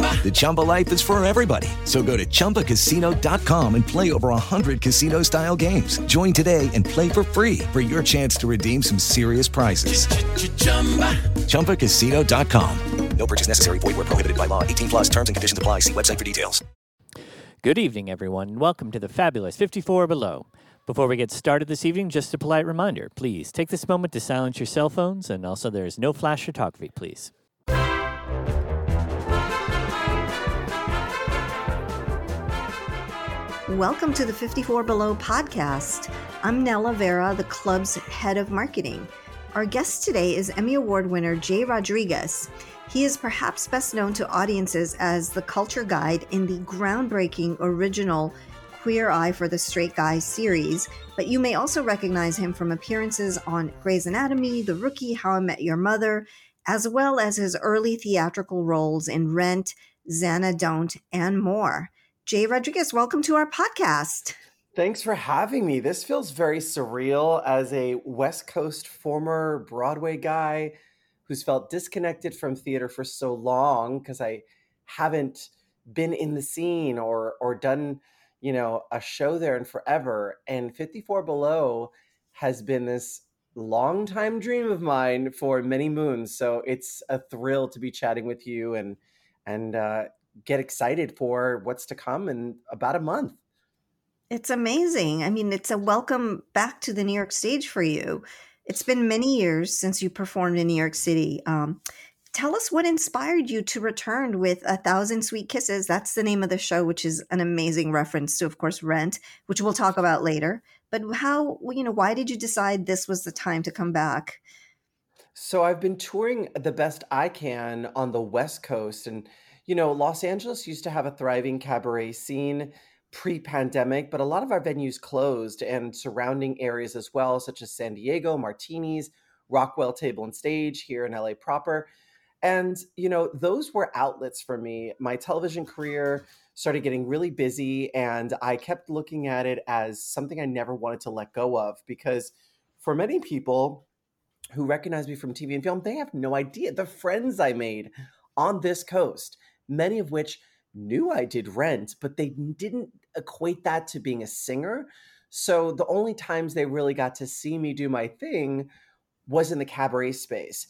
The Chumba life is for everybody. So go to ChumbaCasino.com and play over 100 casino style games. Join today and play for free for your chance to redeem some serious prizes. ChumbaCasino.com. No purchase necessary. Void where prohibited by law. 18 plus terms and conditions apply. See website for details. Good evening, everyone, and welcome to the fabulous 54 Below. Before we get started this evening, just a polite reminder please take this moment to silence your cell phones, and also there is no flash photography, please. Welcome to the 54 Below podcast. I'm Nella Vera, the club's head of marketing. Our guest today is Emmy Award winner Jai Rodriguez. He is perhaps best known to audiences as the culture guide in the groundbreaking original Queer Eye for the Straight Guy series, but you may also recognize him from appearances on Grey's Anatomy, The Rookie, How I Met Your Mother, as well as his early theatrical roles in Rent, Zanna Don't, and more. Jai Rodriguez, welcome to our podcast. Thanks for having me. This feels very surreal as a West Coast former Broadway guy who's felt disconnected from theater for so long because I haven't been in the scene or or done, you know, a show there in forever. And 54 Below has been this long time dream of mine for many moons. So it's a thrill to be chatting with you and and uh, get excited for what's to come in about a month. It's amazing. I mean, it's a welcome back to the New York stage for you. It's been many years since you performed in New York City. Um, tell us what inspired you to return with A Thousand Sweet Kisses. That's the name of the show, which is an amazing reference to, of course, Rent, which we'll talk about later. But how, you know, why did you decide this was the time to come back? So I've been touring the best I can on the West Coast and you know, Los Angeles used to have a thriving cabaret scene pre-pandemic, but a lot of our venues closed and surrounding areas as well, such as San Diego, Martinis, Rockwell Table and Stage here in LA proper. And, you know, those were outlets for me. My television career started getting really busy, and I kept looking at it as something I never wanted to let go of because for many people who recognize me from TV and film, they have no idea the friends I made on this coast many of which knew I did Rent, but they didn't equate that to being a singer. So the only times they really got to see me do my thing was in the cabaret space.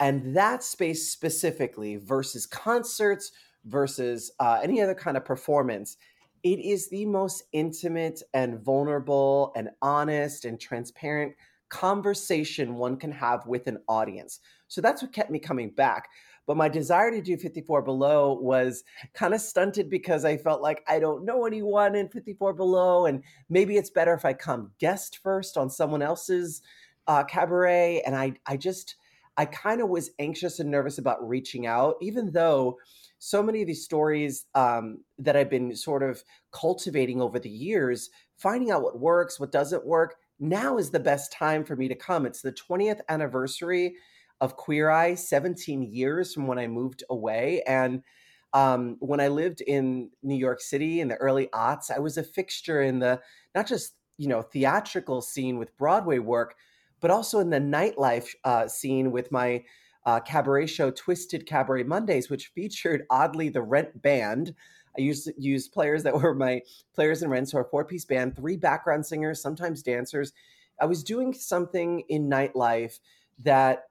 And that space specifically versus concerts versus uh, any other kind of performance, it is the most intimate and vulnerable and honest and transparent conversation one can have with an audience. So that's what kept me coming back. But my desire to do 54 Below was kind of stunted because I felt like I don't know anyone in 54 Below. And maybe it's better if I come guest first on someone else's uh, cabaret. And I, I just, I kind of was anxious and nervous about reaching out, even though so many of these stories um, that I've been sort of cultivating over the years, finding out what works, what doesn't work, now is the best time for me to come. It's the 20th anniversary of Queer Eye, 17 years from when I moved away. And um, when I lived in New York City in the early aughts, I was a fixture in the not just you know theatrical scene with Broadway work, but also in the nightlife uh, scene with my uh, cabaret show, Twisted Cabaret Mondays, which featured oddly the Rent Band. I used used players that were my players in Rent, so a four piece band, three background singers, sometimes dancers. I was doing something in nightlife that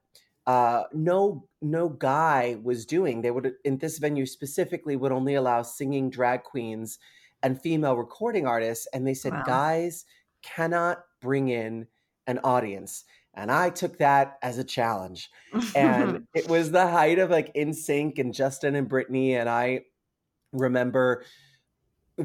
uh, no no guy was doing. They would in this venue specifically would only allow singing drag queens and female recording artists, and they said Wow. guys cannot bring in an audience. And I took that as a challenge. And it was the height of like NSYNC and Justin and Brittany. And I remember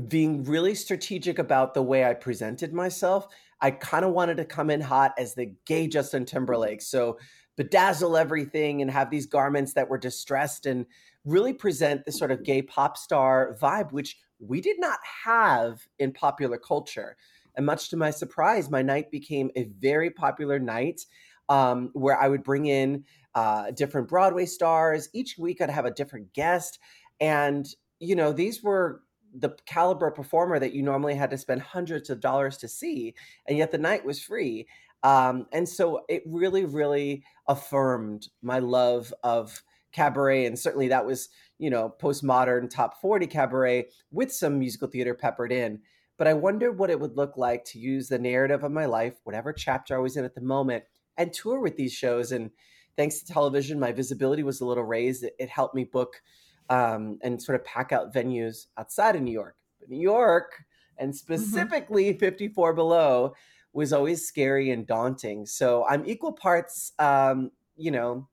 being really strategic about the way I presented myself. I kind of wanted to come in hot as the gay Justin Timberlake. So bedazzle everything and have these garments that were distressed and really present this sort of gay pop star vibe, which we did not have in popular culture. And much to my surprise, my night became a very popular night um, where I would bring in uh, different Broadway stars. Each week I'd have a different guest. And, you know, these were the caliber performer that you normally had to spend hundreds of dollars to see. And yet the night was free. Um, and so it really, really affirmed my love of cabaret. And certainly that was, you know, postmodern top 40 cabaret with some musical theater peppered in. But I wondered what it would look like to use the narrative of my life, whatever chapter I was in at the moment, and tour with these shows. And thanks to television, my visibility was a little raised. It, it helped me book um, and sort of pack out venues outside of New York. But New York, and specifically 54 Below, was always scary and daunting. So I'm equal parts, um, you know,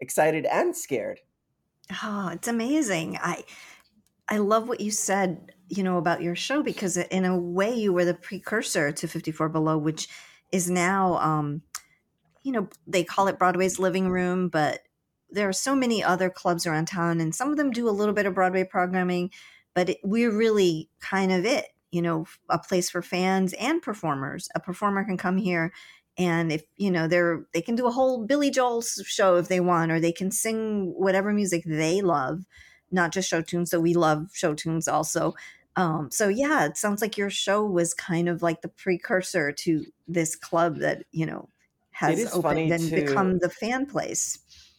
excited and scared. Oh, it's amazing. I I love what you said, you know, about your show because in a way you were the precursor to 54 Below, which is now um you know, they call it Broadway's living room, but there are so many other clubs around town and some of them do a little bit of Broadway programming, but it, we're really kind of it, you know, a place for fans and performers. A performer can come here and if you know they're they can do a whole Billy Joel show if they want or they can sing whatever music they love not just show tunes so we love show tunes also um so yeah it sounds like your show was kind of like the precursor to this club that you know has opened and to- become the fan place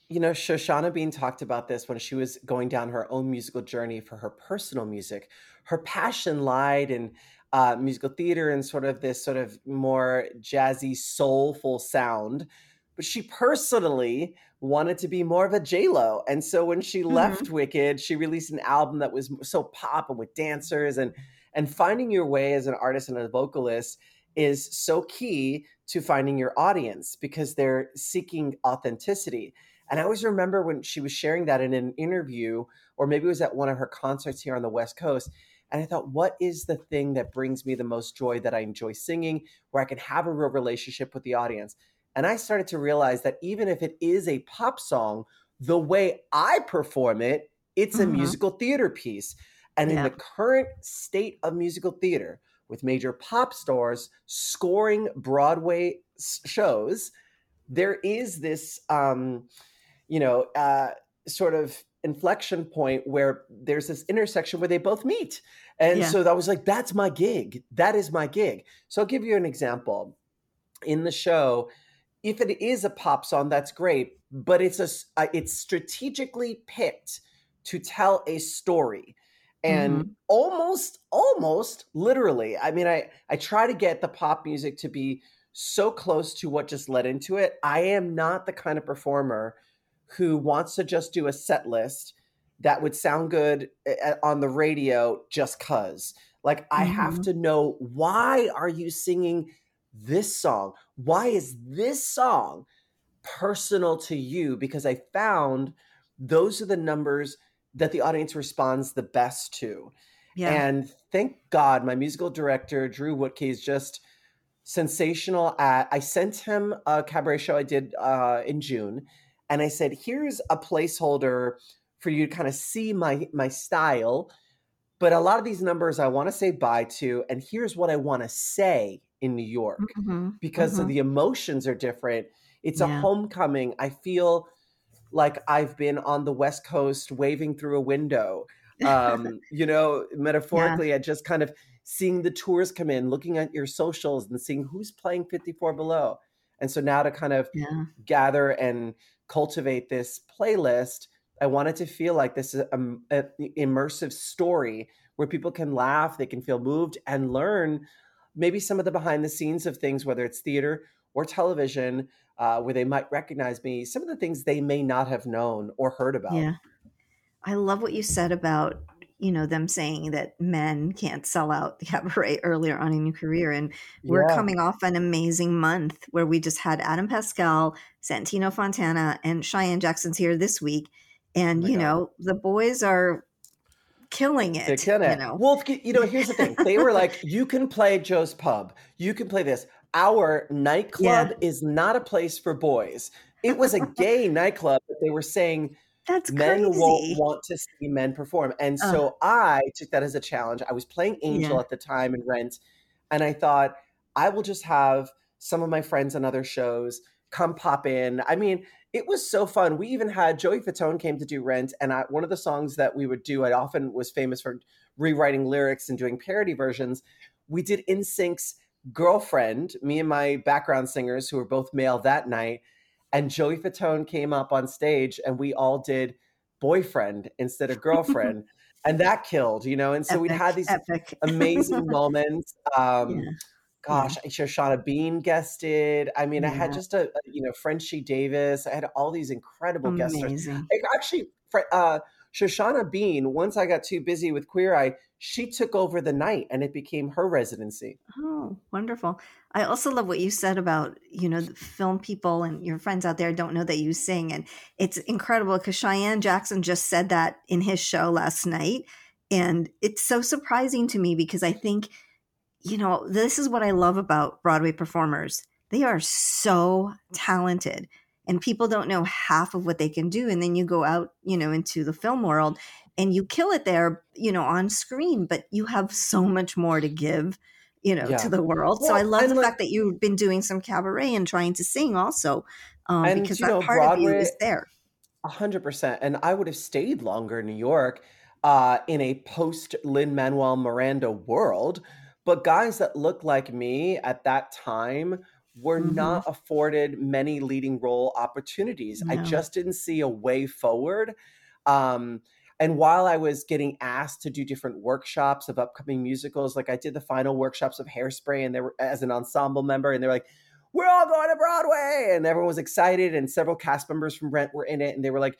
You know, Shoshana Bean talked about this when she was going down her own musical journey for her personal music. Her passion lied in uh, musical theater and sort of this sort of more jazzy, soulful sound. But she personally wanted to be more of a J Lo, and so when she left Wicked, she released an album that was so pop and with dancers and and finding your way as an artist and a vocalist is so key to finding your audience because they're seeking authenticity. And I always remember when she was sharing that in an interview, or maybe it was at one of her concerts here on the West Coast. And I thought, what is the thing that brings me the most joy that I enjoy singing, where I can have a real relationship with the audience? And I started to realize that even if it is a pop song, the way I perform it, it's a Mhm. musical theater piece. And in the current state of musical theater, with major pop stars scoring Broadway s- shows, there is this, um, you know, uh, sort of inflection point where there's this intersection where they both meet. And Yeah. so that was like, that's my gig. That is my gig. So I'll give you an example. In the show, if it is a pop song, that's great, but it's a uh, it's strategically picked to tell a story. And almost, almost literally, I mean, I I try to get the pop music to be so close to what just led into it. I am not the kind of performer who wants to just do a set list that would sound good uh, on the radio just cuz. Like I have to know why are you singing this song? Why is this song personal to you? Because I found those are the numbers that the audience responds the best to. yeah And thank God my musical director, Drew Woodkey, is just sensational at I sent him a cabaret show I did uh, in June, and I said, here's a placeholder for you to kind of see my my style. But a lot of these numbers I want to say bye to, and here's what I want to say in New York Mhm, because of mhm. the emotions are different. It's a homecoming. I feel like I've been on the West Coast waving through a window. Um, you know, metaphorically, I just kind of seeing the tours come in, looking at your socials and seeing who's playing 54 below. And so now to kind of yeah gather and cultivate this playlist, I want it to feel like this is an immersive story where people can laugh, they can feel moved, and learn maybe some of the behind the scenes of things, whether it's theater or television, uh, where they might recognize me, some of the things they may not have known or heard about. Yeah. I love what you said about you know them saying that men can't sell out the cabaret earlier on in your career and we're Yeah. coming off an amazing month where we just had adam pascal santino fontana and cheyenne jackson's here this week and oh my you God. know the boys are killing it They're killing you it. know Well, you know, here's the thing. They were like, you can play Joe's Pub. You can play this. Our nightclub is not a place for boys. It was a gay nightclub, but they were saying that's men crazy won't want to see men perform. And Ugh. so I took that as a challenge. I was playing Angel Yeah. at the time in Rent, and I thought I will just have some of my friends on other shows come pop in. I mean, it was so fun. We even had Joey Fatone came to do Rent, and I, one of the songs that we would do, I often was famous for rewriting lyrics and doing parody versions. We did NSYNC's girlfriend, me and my background singers who were both male that night, and Joey Fatone came up on stage, and we all did boyfriend instead of girlfriend, and that killed, you know. And so we'd had these epic amazing moments. Um, Yeah. Gosh, Shoshana Bean guested. I mean, I had just a, you know Frenchie Davis. I had all these incredible guest stars. amazing Like, Actually, uh, Shoshana Bean. Once I got too busy with Queer Eye, she took over the night, and it became her residency. Oh, wonderful. I also love what you said about, you know, film people and your friends out there don't know that you sing. And it's incredible because Cheyenne Jackson just said that in his show last night. And it's so surprising to me because I think, you know, this is what I love about Broadway performers. They are so talented and people don't know half of what they can do. And then you go out, you know, into the film world and you kill it there, you know, on screen, but you have so much more to give, you know, Yeah. to the world. so I love the look- fact that you've been doing some cabaret and trying to sing also, um, And, because that know, part of you is there. A hundred percent. And I would have stayed longer in New York uh, in a post Lin Manuel Miranda world. But guys that looked like me at that time were Mhm. not afforded many leading role opportunities. I just didn't see a way forward. Um, and while I was getting asked to do different workshops of upcoming musicals, like I did the final workshops of Hairspray, and they were as an ensemble member, and they were like, "We're all going to Broadway," and everyone was excited, and several cast members from Rent were in it, and they were like,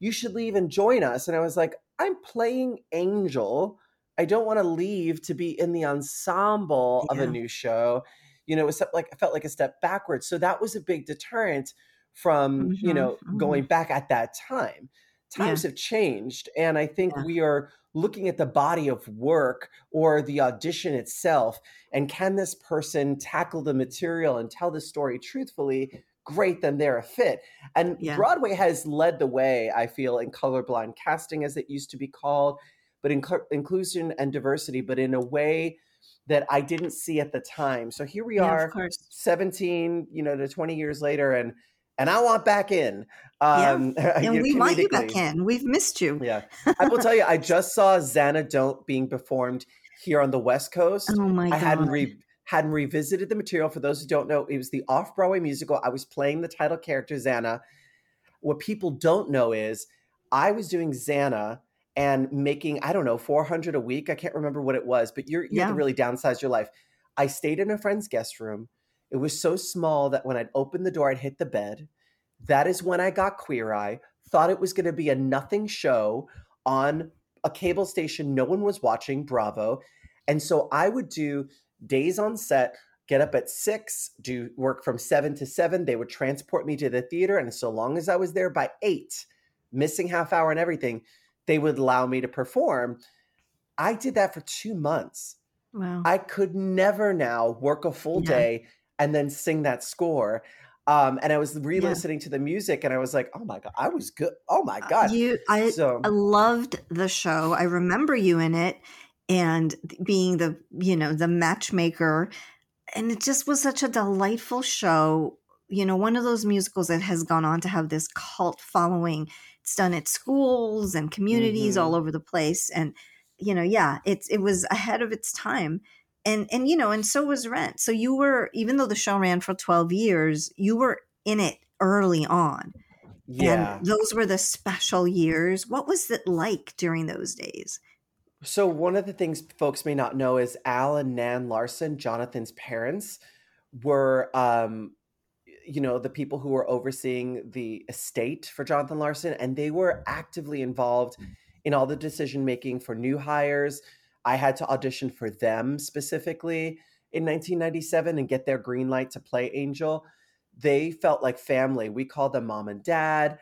"You should leave and join us." And I was like, "I'm playing Angel. I don't want to leave to be in the ensemble of a new show." You know, it was like I felt like a step backwards. So that was a big deterrent from you Mhm, know mhm. going back at that time times have changed and i think Yeah. we are looking at the body of work or the audition itself and can this person tackle the material and tell the story truthfully great then they're a fit and Yeah. broadway has led the way i feel in colorblind casting as it used to be called but in inclusion and diversity but in a way that i didn't see at the time so here we Yeah, are 17 you know to 20 years later and and i want back in Yeah, um And know, we want you back in. We've missed you. Yeah. I will tell you, I just saw Zanna Don't being performed here on the West Coast. Oh my I god. hadn't re- hadn't revisited the material. For those who don't know, it was the off Broadway musical. I was playing the title character Zanna. What people don't know is I was doing Zanna and making I don't know 400 a week. I can't remember what it was, but you're you Yeah. to really downsize your life. I stayed in a friend's guest room. It was so small that when I'd open the door, I'd hit the bed. That is when I got Queer Eye. Thought it was going to be a nothing show on a cable station no one was watching, Bravo. And so I would do days on set, get up at six, do work from seven to seven. They would transport me to the theater. And so long as I was there by eight, missing half hour and everything, they would allow me to perform. I did that for two months. Wow. I could never now work a full Yeah. day and then sing that score. Um, and I was re-listening to the music, and I was like, "Oh my god, I was good! Oh my god!" Uh, You, I, so I loved the show. I remember you in it and being the, you know, the matchmaker. And it just was such a delightful show. You know, one of those musicals that has gone on to have this cult following. It's done at schools and communities Mhm. all over the place. And, you know, yeah, it's it was ahead of its time. And and you know, and so was Rent. So you were, even though the show ran for 12 years, you were in it early on. Yeah. And those were the special years. What was it like during those days? So one of the things folks may not know is Al and Nan Larson, Jonathan's parents, were um, you know, the people who were overseeing the estate for Jonathan Larson, and they were actively involved in all the decision making for new hires. I had to audition for them specifically in 1997 and get their green light to play Angel. They felt like family. We called them mom and dad.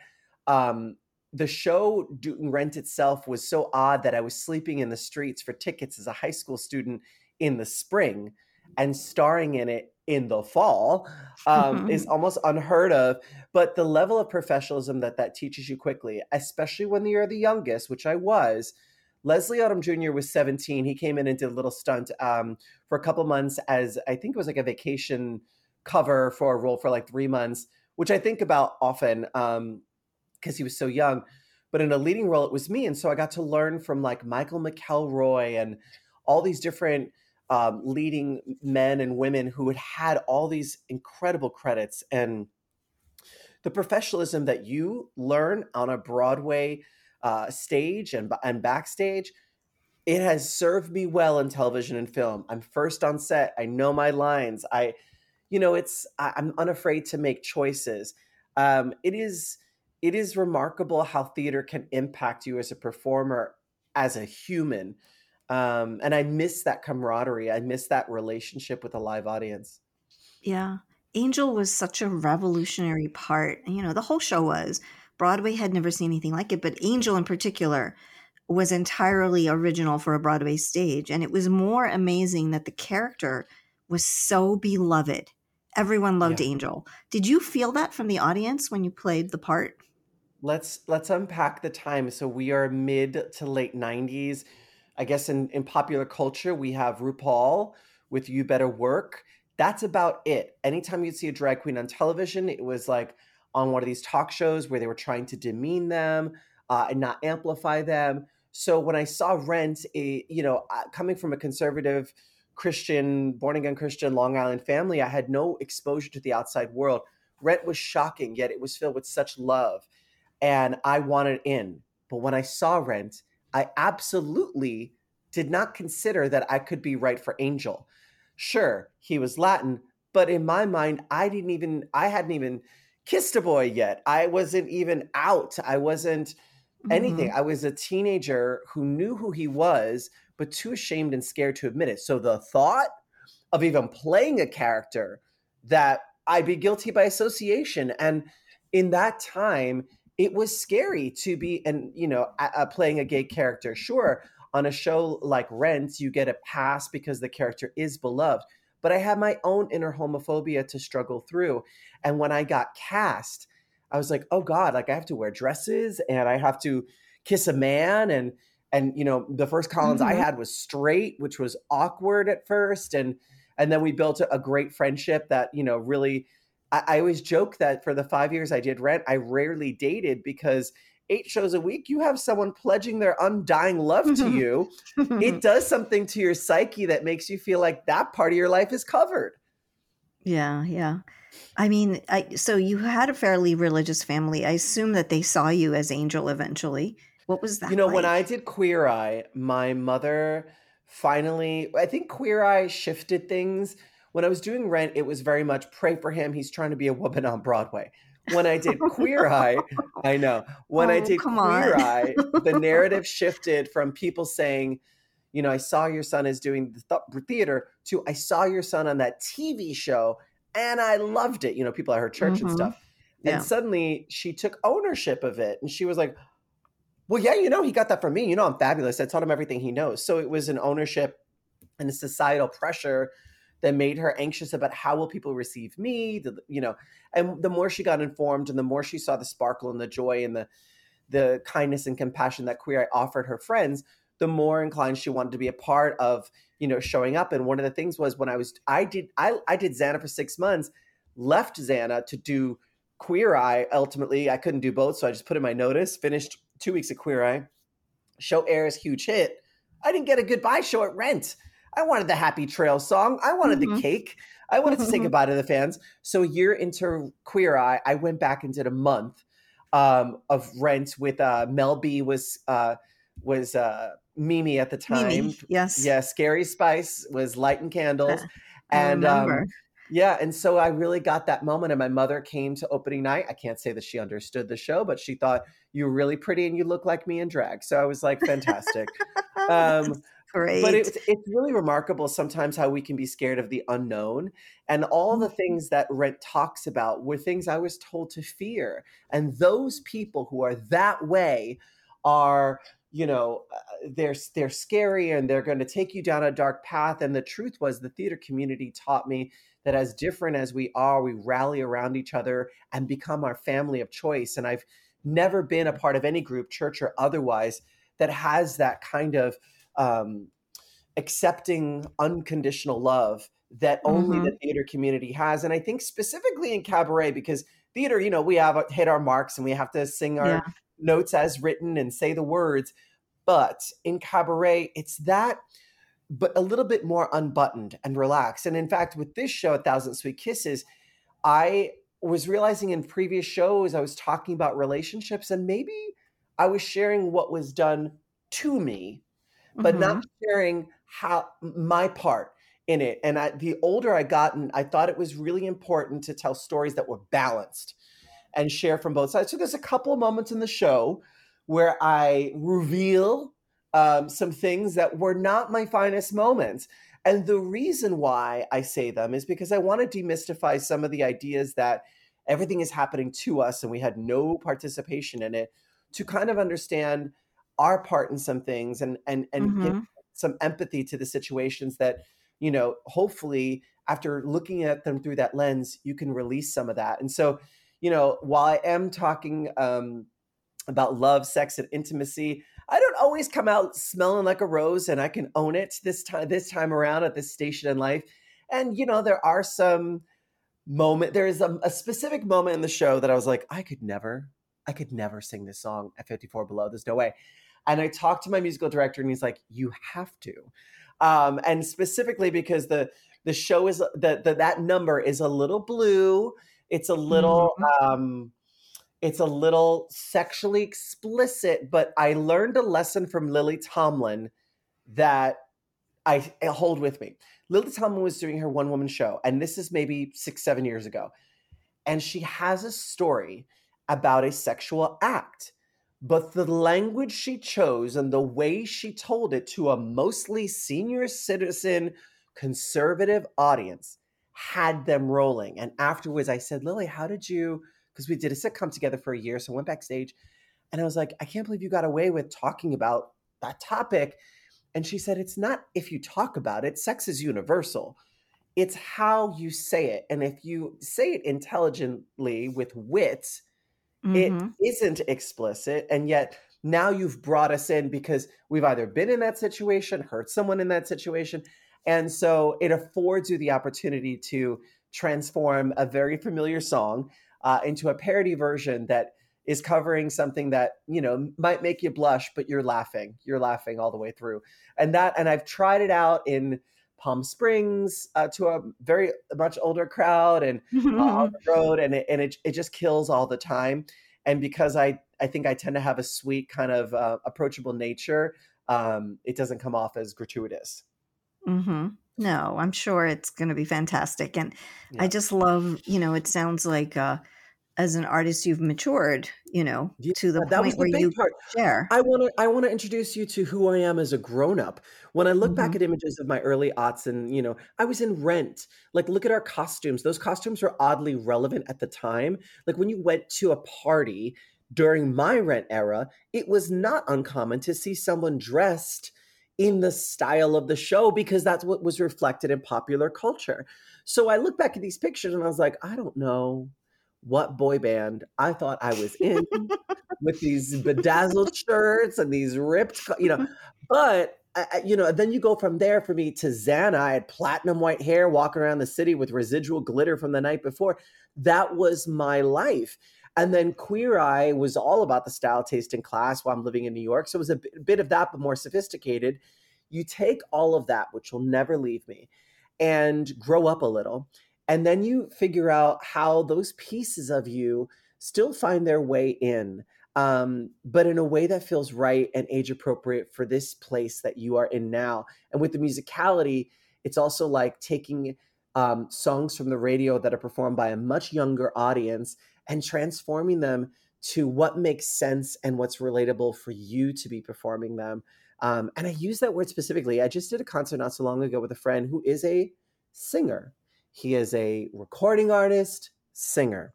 Um, the show Doon Rent itself was so odd that I was sleeping in the streets for tickets as a high school student in the spring and starring in it in the fall um, is almost unheard of. But the level of professionalism that that teaches you quickly, especially when you're the youngest, which I was. Leslie Odom Jr. was 17. He came in and did a little stunt um, for a couple months as I think it was like a vacation cover for a role for like three months, which I think about often because um, he was so young. But in a leading role, it was me. And so I got to learn from like Michael McElroy and all these different um, leading men and women who had had all these incredible credits and the professionalism that you learn on a Broadway uh, stage and, and backstage. It has served me well in television and film. I'm first on set. I know my lines. I, you know, it's I, I'm unafraid to make choices. Um, it is it is remarkable how theater can impact you as a performer, as a human. Um, and I miss that camaraderie. I miss that relationship with a live audience. Yeah. Angel was such a revolutionary part. You know, the whole show was. Broadway had never seen anything like it, but Angel in particular was entirely original for a Broadway stage. And it was more amazing that the character was so beloved. Everyone loved Yeah. Angel. Did you feel that from the audience when you played the part? Let's let's unpack the time. So we are mid to late 90s. I guess in, in popular culture, we have RuPaul with You Better Work. That's about it. Anytime you'd see a drag queen on television, it was like on one of these talk shows where they were trying to demean them uh, and not amplify them. So when I saw Rent, it, you know, uh, coming from a conservative Christian, born again Christian Long Island family, I had no exposure to the outside world. Rent was shocking, yet it was filled with such love. And I wanted in. But when I saw Rent, I absolutely did not consider that I could be right for Angel. Sure, he was Latin, but in my mind, I didn't even, I hadn't even kissed a boy yet. I wasn't even out. I wasn't anything. Mm-hmm. I was a teenager who knew who he was, but too ashamed and scared to admit it. So the thought of even playing a character that I'd be guilty by association. And in that time, it was scary to be, and you know, uh, playing a gay character. Sure, on a show like Rent, you get a pass because the character is beloved. But I had my own inner homophobia to struggle through. And when I got cast, I was like, oh God, like I have to wear dresses and I have to kiss a man and and you know the first Collins I Mhm. had was straight, which was awkward at first, and and then we built a, a great friendship that you know really. I, I always joke that for the five years I did Rent, I rarely dated because eight shows a week, you have someone pledging their undying love to you. it does something to your psyche that makes you feel like that part of your life is covered. Yeah, yeah. I mean, I so you had a fairly religious family. I assume that they saw you as Angel eventually. What was that? You know, when I did Queer Eye, my mother finally, I think Queer Eye shifted things. When I was doing Rent, it was very much pray for him. He's trying to be a woman on Broadway. When I did Queer Eye, I know. When I Oh, did Queer on. Eye, the narrative shifted from people saying, you know, I saw your son is doing the th- theater to I saw your son on that TV show and I loved it. You know, people at her church and Mhm. stuff. Yeah. And suddenly she took ownership of it and she was like, well, yeah, you know, he got that from me. You know, I'm fabulous. I taught him everything he knows. So it was an ownership and a societal pressure that made her anxious about how will people receive me, the, you know. And the more she got informed, and the more she saw the sparkle and the joy and the the kindness and compassion that Queer Eye offered her friends, the more inclined she wanted to be a part of, you know, showing up. And one of the things was when I was, I did, I, I did Zanna for six months, left Zanna to do Queer Eye. Ultimately, I couldn't do both, so I just put in my notice. Finished two weeks of Queer Eye. Show airs, huge hit. I didn't get a goodbye show at Rent. I wanted the Happy Trail song. I wanted the Mhm. cake. I wanted to say goodbye to the fans. So a year into Queer Eye, I went back and did a month. um, of Rent with uh, Mel B was uh, was uh, Mimi at the time. Mimi, yes. Yeah, Scary Spice was lighting candles. Uh, and um, yeah, and so I really got that moment. And my mother came to opening night. I can't say that she understood the show, but she thought you're really pretty and you look like me in drag. So I was like, fantastic. um, Great. but it's it's really remarkable sometimes how we can be scared of the unknown and all the Mhm. things that rent talks about were things i was told to fear and those people who are that way are you know uh, they're they're scary and they're going to take you down a dark path and the truth was the theater community taught me that as different as we are we rally around each other and become our family of choice and i've never been a part of any group church or otherwise that has that kind of um, accepting unconditional love that only the theater community has. And i think specifically in cabaret because theater you know we have hit our marks and we have to sing our Yeah. notes as written and say the words. But in cabaret it's that but a little bit more unbuttoned and relaxed. And in fact with this show a thousand sweet kisses i was realizing in previous shows i was talking about relationships and maybe i was sharing what was done to me but Mhm. not sharing how my part in it. And I, the older I gotten, I thought it was really important to tell stories that were balanced and share from both sides. So there's a couple of moments in the show where I reveal um, some things that were not my finest moments. And the reason why I say them is because I want to demystify some of the ideas that everything is happening to us and we had no participation in it to kind of understand our part in some things and and and give Mhm. some empathy to the situations that you know hopefully after looking at them through that lens you can release some of that. And so you know while i am talking um about love sex and intimacy i don't always come out smelling like a rose and i can own it this time this time around at this station in life. And you know there are some moment there is a, a specific moment in the show that i was like i could never i could never sing this song at 54 below. There's no way and i talked to my musical director and he's like you have to um and specifically because the the show is the, the that number is a little blue it's a little um it's a little sexually explicit but i learned a lesson from lily tomlin that I I hold with me. Lily Tomlin was doing her one woman show, and this is maybe six, seven years ago. And she has a story about a sexual act. But the language she chose and the way she told it to a mostly senior citizen conservative audience had them rolling. And afterwards, I said, Lily, how did you? Because we did a sitcom together for a year. So I went backstage and I was like, I can't believe you got away with talking about that topic. And she said, It's not if you talk about it, sex is universal. It's how you say it. And if you say it intelligently with wit, it Mhm. isn't explicit. And yet now you've brought us in because we've either been in that situation, hurt someone in that situation. And so it affords you the opportunity to transform a very familiar song uh, into a parody version that is covering something that you know might make you blush but you're laughing you're laughing all the way through and that and i've tried it out in palm springs uh, to a very much older crowd and uh, on the road and it, and it, it just kills all the time and because i i think i tend to have a sweet kind of uh, approachable nature um, it doesn't come off as gratuitous. Hmm No, I'm sure it's going to be fantastic. And I just love, you know, it sounds like uh, as an artist, you've matured, you know, Yeah, to the point the where big you part share. I want to I want to introduce you to who I am as a grown up. When I look back Mhm. at images of my early aughts and you know, I was in Rent. Like look at our costumes. Those costumes were oddly relevant at the time. Like when you went to a party during my Rent era, it was not uncommon to see someone dressed in the style of the show because that's what was reflected in popular culture. So I look back at these pictures and I was like, I don't know what boy band I thought I was in with these bedazzled shirts and these ripped, you know. But I, you know, then you go from there for me to Zanna. I had platinum white hair, walking around the city with residual glitter from the night before. That was my life. And then Queer Eye was all about the style, taste, and class while I'm living in New York. So it was a bit, bit of that, but more sophisticated. You take all of that, which will never leave me, and grow up a little. And then you figure out how those pieces of you still find their way in, um, but in a way that feels right and age appropriate for this place that you are in now. And with the musicality, it's also like taking um, songs from the radio that are performed by a much younger audience and transforming them to what makes sense and what's relatable for you to be performing them. Um, and I use that word specifically. I just did a concert not so long ago with a friend who is a singer. He is a recording artist, singer.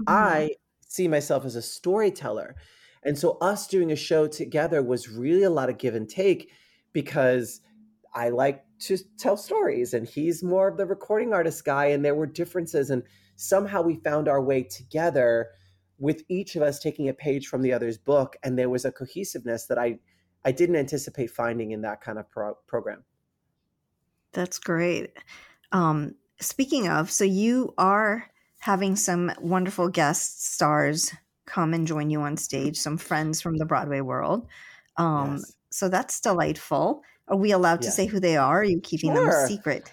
Mm-hmm. I see myself as a storyteller. And so, us doing a show together was really a lot of give and take because I like to tell stories and he's more of the recording artist guy. And there were differences. And somehow we found our way together with each of us taking a page from the other's book. And there was a cohesiveness that I, I didn't anticipate finding in that kind of pro- program. That's great. Um, speaking of, so you are having some wonderful guest stars come and join you on stage, some friends from the Broadway world. Um, yes. So that's delightful. Are we allowed to say who they are? Are you keeping sure. them secret?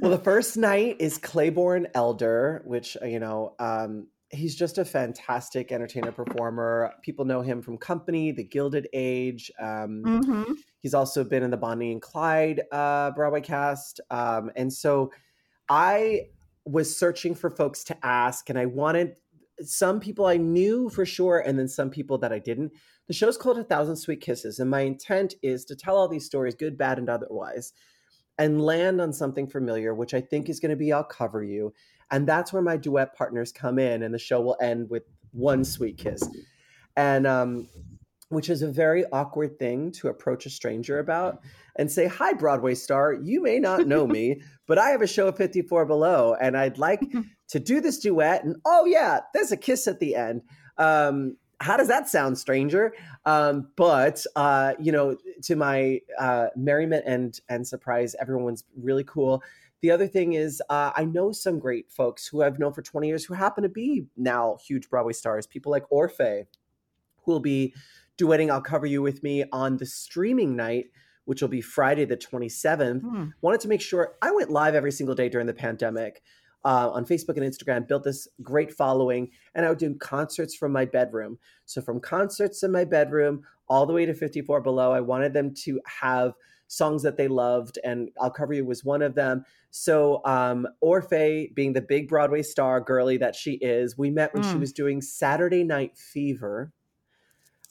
well, the first night is Claybourne Elder, which, uh, you know, um, he's just a fantastic entertainer performer. People know him from Company, The Gilded Age. Um, mm-hmm. He's also been in the Bonnie and Clyde uh, Broadway cast. Um, and so I was searching for folks to ask, and I wanted some people I knew for sure, and then some people that I didn't. The show's called A Thousand Sweet Kisses, and my intent is to tell all these stories, good, bad, and otherwise, and land on something familiar, which I think is going to be I'll Cover You. And that's where my duet partners come in, and the show will end with one sweet kiss. And um, which is a very awkward thing to approach a stranger about and say, Hi, Broadway star, you may not know me, but I have a show at 54 Below, and I'd like to do this duet. And oh, yeah, there's a kiss at the end. Um, how does that sound, stranger? Um, but uh, you know, to my uh, merriment and and surprise, everyone's really cool. The other thing is, uh, I know some great folks who I've known for 20 years who happen to be now huge Broadway stars. People like Orfeh, who will be duetting I'll Cover You with me on the streaming night, which will be Friday the 27th. Hmm. Wanted to make sure I went live every single day during the pandemic. Uh, on Facebook and Instagram, built this great following, and I would do concerts from my bedroom. So, from concerts in my bedroom all the way to 54 Below, I wanted them to have songs that they loved, and I'll Cover You was one of them. So, um, Orfeh, being the big Broadway star girly that she is, we met when mm. she hmm. was doing Saturday Night Fever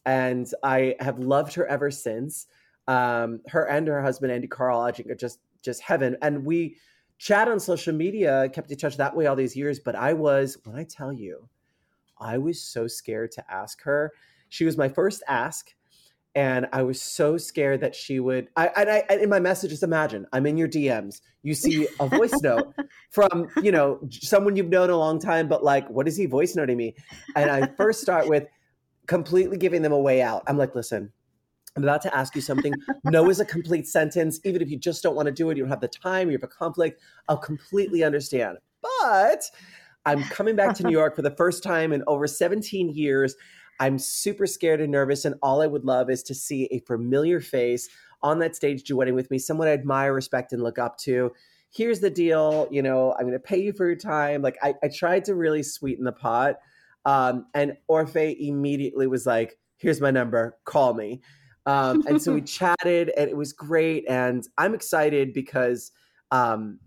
and I have loved her ever since. Um, her and her husband Andy Karl, I think, are just just heaven. And we chat on social media, kept in touch that way all these years. But I was, when I tell you, I was so scared to ask her. She was my first ask, and I was so scared that she would. I and I in my messages, imagine I'm in your DMs. You see a voice note from you know someone you've known a long time, but like, what is he voice noting me? And I first start with completely giving them a way out. I'm like, listen, I'm about to ask you something. no is a complete sentence. Even if you just don't want to do it, you don't have the time, you have a conflict, I'll completely understand. But I'm coming back to New York for the first time in over 17 years. I'm super scared and nervous, and all I would love is to see a familiar face on that stage duetting with me, someone I admire, respect, and look up to. Here's the deal, you know, I'm going to pay you for your time. Like I, I tried to really sweeten the pot. Um, and Orfeh immediately was like, here's my number, call me. Um, and so we chatted and it was great. And I'm excited because um,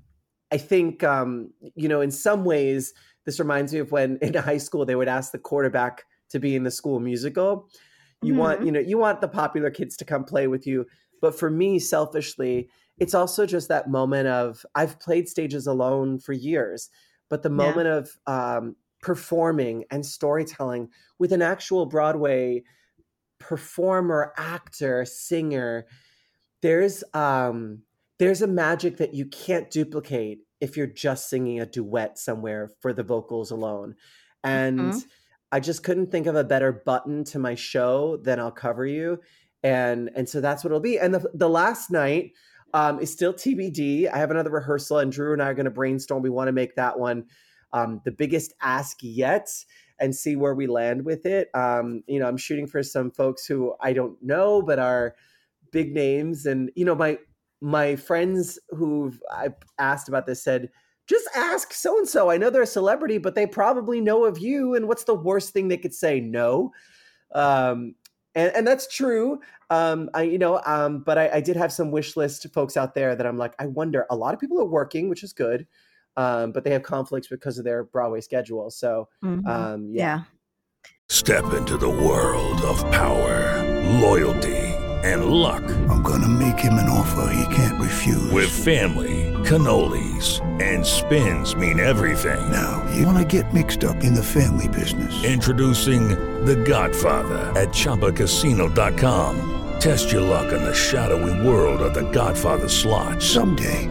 I think, um, you know, in some ways, this reminds me of when in high school they would ask the quarterback to be in the school musical. You mm-hmm. want, you know, you want the popular kids to come play with you. But for me, selfishly, it's also just that moment of I've played stages alone for years, but the moment yeah. of um, performing and storytelling with an actual Broadway performer, actor, singer, there's um there's a magic that you can't duplicate if you're just singing a duet somewhere for the vocals alone. And mm-hmm. I just couldn't think of a better button to my show than I'll cover you. And and so that's what it'll be. And the the last night um, is still TBD. I have another rehearsal, and Drew and I are going to brainstorm. We want to make that one um, the biggest ask yet and see where we land with it. Um, you know, I'm shooting for some folks who I don't know, but are big names. And, you know, my, my friends who I've asked about this said, just ask so and so. I know they're a celebrity, but they probably know of you. And what's the worst thing they could say? No. Um, and, and that's true. Um, I, you know, um, but I, I did have some wish list folks out there that I'm like, I wonder. A lot of people are working, which is good, um, but they have conflicts because of their Broadway schedule. So, Mhm. um, yeah. yeah. Step into the world of power, loyalty, and luck. I'm gonna make him an offer he can't refuse. With family, cannolis, and spins mean everything. now, you wanna get mixed up in the family business. Introducing The Godfather at ChumbaCasino.com. Test your luck in the shadowy world of The Godfather slot. Someday,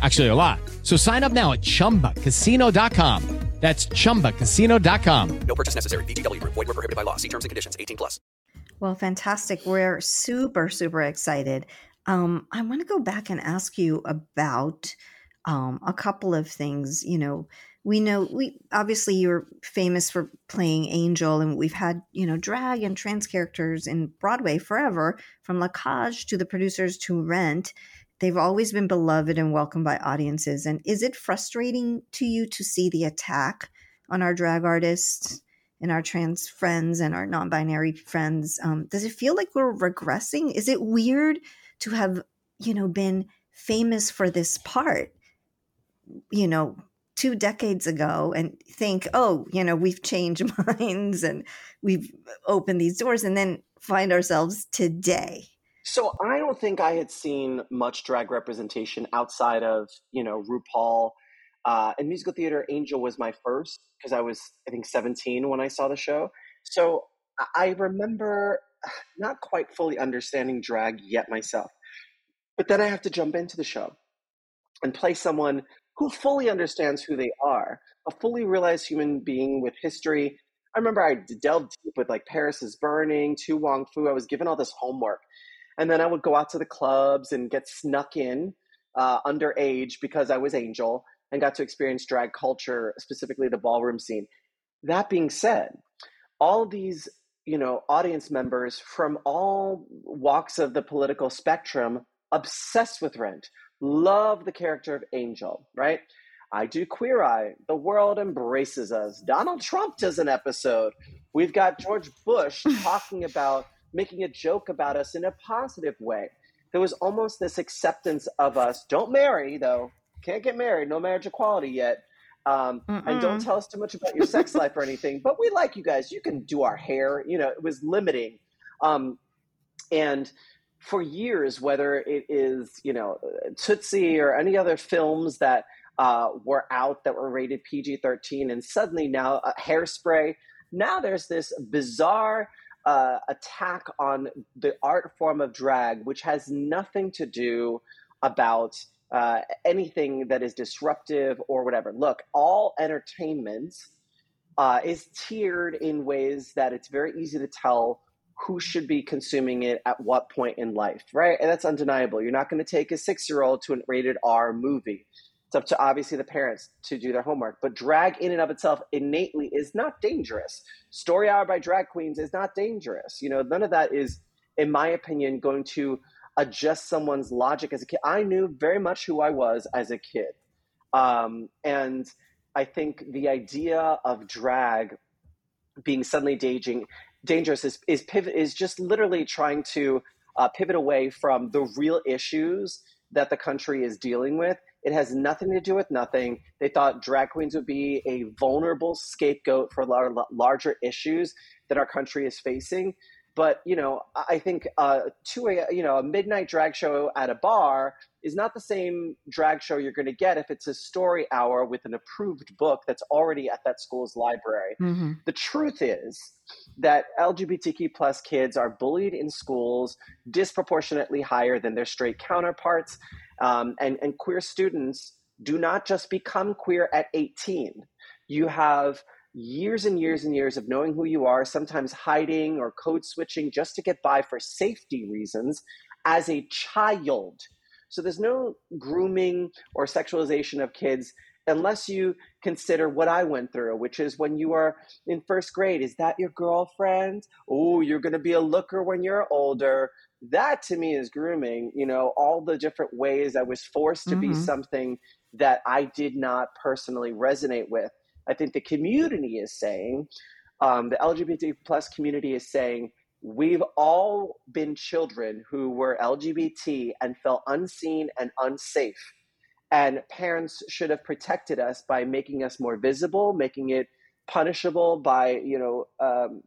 Actually, a lot. So sign up now at chumbacasino.com. That's chumbacasino.com. No purchase necessary. VGW Group. Void were prohibited by law. See terms and conditions. 18 plus. Well, fantastic. We're super, super excited. Um, I want to go back and ask you about um, a couple of things. You know, we know we obviously you're famous for playing Angel, and we've had you know drag and trans characters in Broadway forever, from La Cage to the producers to Rent. They've always been beloved and welcomed by audiences. And is it frustrating to you to see the attack on our drag artists? and our trans friends and our non-binary friends um, does it feel like we're regressing is it weird to have you know been famous for this part you know two decades ago and think oh you know we've changed minds and we've opened these doors and then find ourselves today So I don't think I had seen much drag representation outside of you know RuPaul. Uh, in musical theater, Angel was my first because I was I think 17 when I saw the show. So I- I remember not quite fully understanding drag yet myself. But then I have to jump into the show and play someone who fully understands who they are, a fully realized human being with history. I remember I delved deep with like Paris is Burning, To Wong Foo. I was given all this homework. And then I would go out to the clubs and get snuck in uh, underage because I was Angel and got to experience drag culture, specifically the ballroom scene. That being said, all these you know audience members from all walks of the political spectrum obsessed with rent love the character of angel right i do queer eye the world embraces us donald trump does an episode we've got george bush talking about making a joke about us in a positive way. There was almost this acceptance of us. Don't marry though. Can't get married. No marriage equality yet. Um, and don't tell us too much about your sex life or anything but we like you guys. You can do our hair. You know it was limiting. Um, and for years whether it is you know tootsie or any other films that uh, were out that were rated pg-13 and suddenly now uh, hairspray now there's this bizarre uh, attack on the art form of drag which has nothing to do about uh, anything that is disruptive or whatever. Look, all entertainment uh, is tiered in ways that it's very easy to tell who should be consuming it at what point in life, right? And that's undeniable. You're not going to take a six year old to a rated R movie. It's up to obviously the parents to do their homework. But drag in and of itself innately is not dangerous. Story hour by drag queens is not dangerous. You know, none of that is, in my opinion, going to adjust someone's logic as a kid. I knew very much who I was as a kid. Um, and I think the idea of drag being suddenly daging, dangerous is, is pivot is just literally trying to uh, pivot away from the real issues that the country is dealing with. It has nothing to do with nothing. They thought drag queens would be a vulnerable scapegoat for lar- larger issues that our country is facing. But you know, I think uh, to a you know a midnight drag show at a bar is not the same drag show you're going to get if it's a story hour with an approved book that's already at that school's library. Mm-hmm. The truth is that LGBTQ plus kids are bullied in schools disproportionately higher than their straight counterparts, um, and and queer students do not just become queer at 18. You have years and years and years of knowing who you are, sometimes hiding or code switching just to get by for safety reasons as a child. So there's no grooming or sexualization of kids unless you consider what I went through, which is when you are in first grade, is that your girlfriend? Oh, you're going to be a looker when you're older. That to me is grooming, you know, all the different ways I was forced to be Mhm. something that I did not personally resonate with. I think the community is saying, um, the LGBT plus community is saying, we've all been children who were LGBT and felt unseen and unsafe. And parents should have protected us by making us more visible, making it punishable by, you know, um,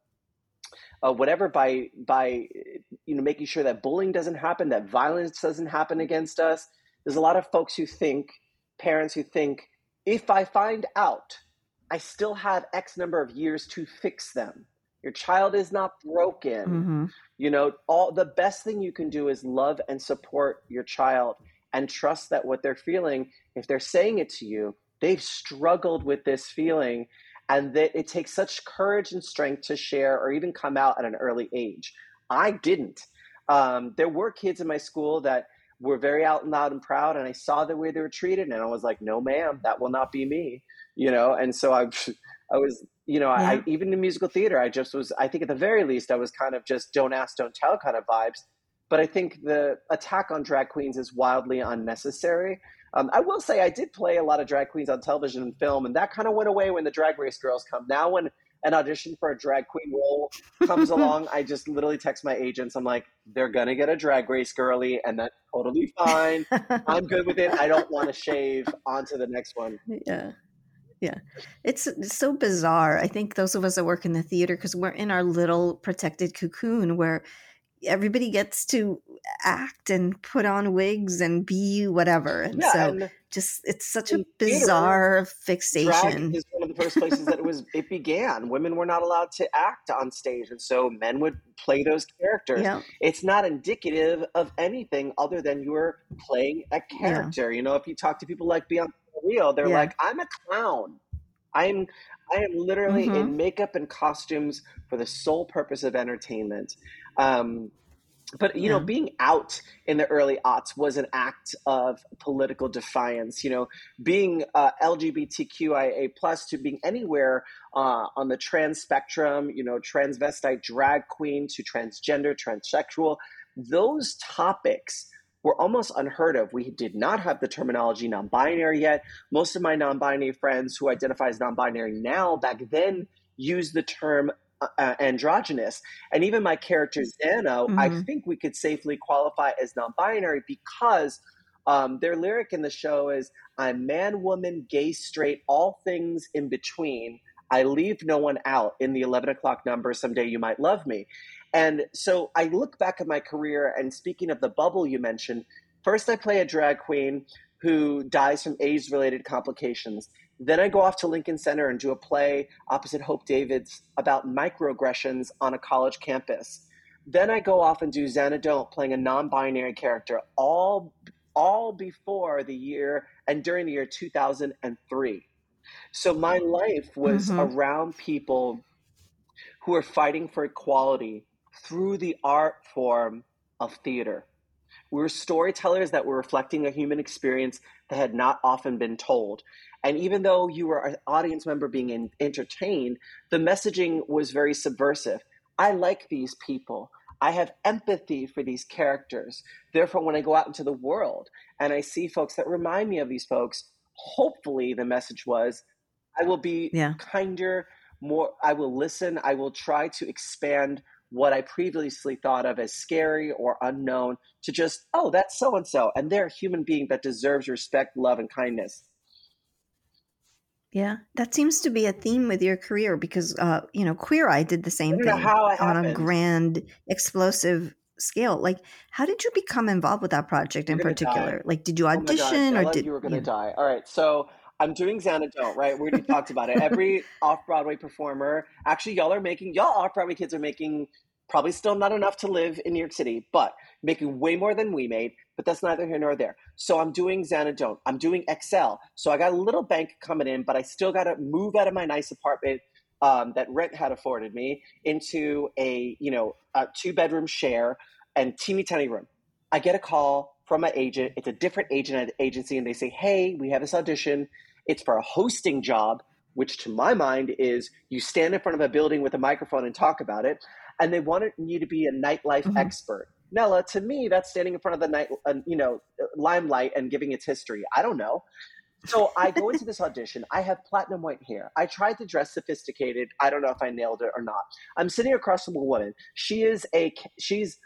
uh, whatever by by you know making sure that bullying doesn't happen, that violence doesn't happen against us. There's a lot of folks who think, parents who think, if I find out, I still have X number of years to fix them. Your child is not broken. Mm-hmm. You know, all the best thing you can do is love and support your child and trust that what they're feeling, if they're saying it to you, they've struggled with this feeling and that it takes such courage and strength to share or even come out at an early age. I didn't. Um, there were kids in my school that were very out and loud and proud, and I saw the way they were treated, and I was like, "No, ma'am, that will not be me," you know. And so I, I was, you know, I, even in musical theater, I just was. I think at the very least, I was kind of just "don't ask, don't tell" kind of vibes. But I think the attack on drag queens is wildly unnecessary. Um, I will say I did play a lot of drag queens on television and film, and that kind of went away when the Drag Race girls come. Now, when an audition for a drag queen role comes along, I just literally text my agents. I'm like, they're gonna get a Drag Race girly, and that's totally fine. I'm good with it. I don't want to shave onto the next one. Yeah. Yeah. It's, it's so bizarre. I think those of us that work in the theater, because we're in our little protected cocoon where everybody gets to act and put on wigs and be whatever. And Yeah, so and just it's such a bizarre Drag fixation. is one of the first places that it was it began. Women were not allowed to act on stage, and so men would play those characters. Yeah. It's not indicative of anything other than you're playing a character. You know, if you talk to people like Del Rio, they're Yeah. like, "I'm a clown. I'm I am literally Mhm. in makeup and costumes for the sole purpose of entertainment." Um, but you know being out in the early aughts was an act of political defiance you know being uh, lgbtqia plus to being anywhere uh, on the trans spectrum you know transvestite drag queen to transgender transsexual those topics were almost unheard of. We did not have the terminology non binary yet. Most of my non binary friends who identify as non binary now, back then, used the term uh, uh, androgynous. And even my character, Zanna, I Mhm. think we could safely qualify as non binary because um, their lyric in the show is I'm man, woman, gay, straight, all things in between. I leave no one out in the 11 o'clock number. Someday you might love me. And so I look back at my career, and speaking of the bubble you mentioned, first I play a drag queen who dies from AIDS related complications. Then I go off to Lincoln Center and do a play opposite Hope Davis about microaggressions on a college campus. Then I go off and do Zanna Don't playing a non binary character, all, all before the year and during the year 2003. So my life was Mhm. around people who are fighting for equality through the art form of theater. We were storytellers that were reflecting a human experience that had not often been told. And even though you were an audience member being in, entertained, the messaging was very subversive. I like these people. I have empathy for these characters. Therefore, when I go out into the world and I see folks that remind me of these folks, hopefully the message was I will be Yeah. kinder, more, I will listen, I will try to expand what I previously thought of as scary or unknown to just, oh, that's so and so. And they're a human being that deserves respect, love, and kindness. Yeah, that seems to be a theme with your career because, uh, you know, Queer Eye did the same thing on a grand, explosive scale. Like, how did you become involved with that project in gonna die. particular? Like, did you Oh God, audition or did you were gonna you- die. All right, so I'm doing Zanna Don't, right? We already talked about it. Every off Broadway performer, actually, y'all are making y'all off Broadway kids are making probably still not enough to live in New York City, but making way more than we made. But that's neither here nor there. So I'm doing Zanna Don't. I'm doing Excel. So I got a little bank coming in, but I still got to move out of my nice apartment um, that rent had afforded me into a you know a two bedroom share and teeny tiny room. I get a call from my agent. It's a different agent at the agency, and they say, "Hey, we have this audition. It's for a hosting job." Which, to my mind, is you stand in front of a building with a microphone and talk about it, and they wanted you to be a nightlife Mhm. expert. Nella, to me, that's standing in front of the night, uh, you know, limelight and giving its history. I don't know. So I go into this audition. I have platinum white hair. I tried to dress sophisticated. I don't know if I nailed it or not. I'm sitting across from a woman. She is a she's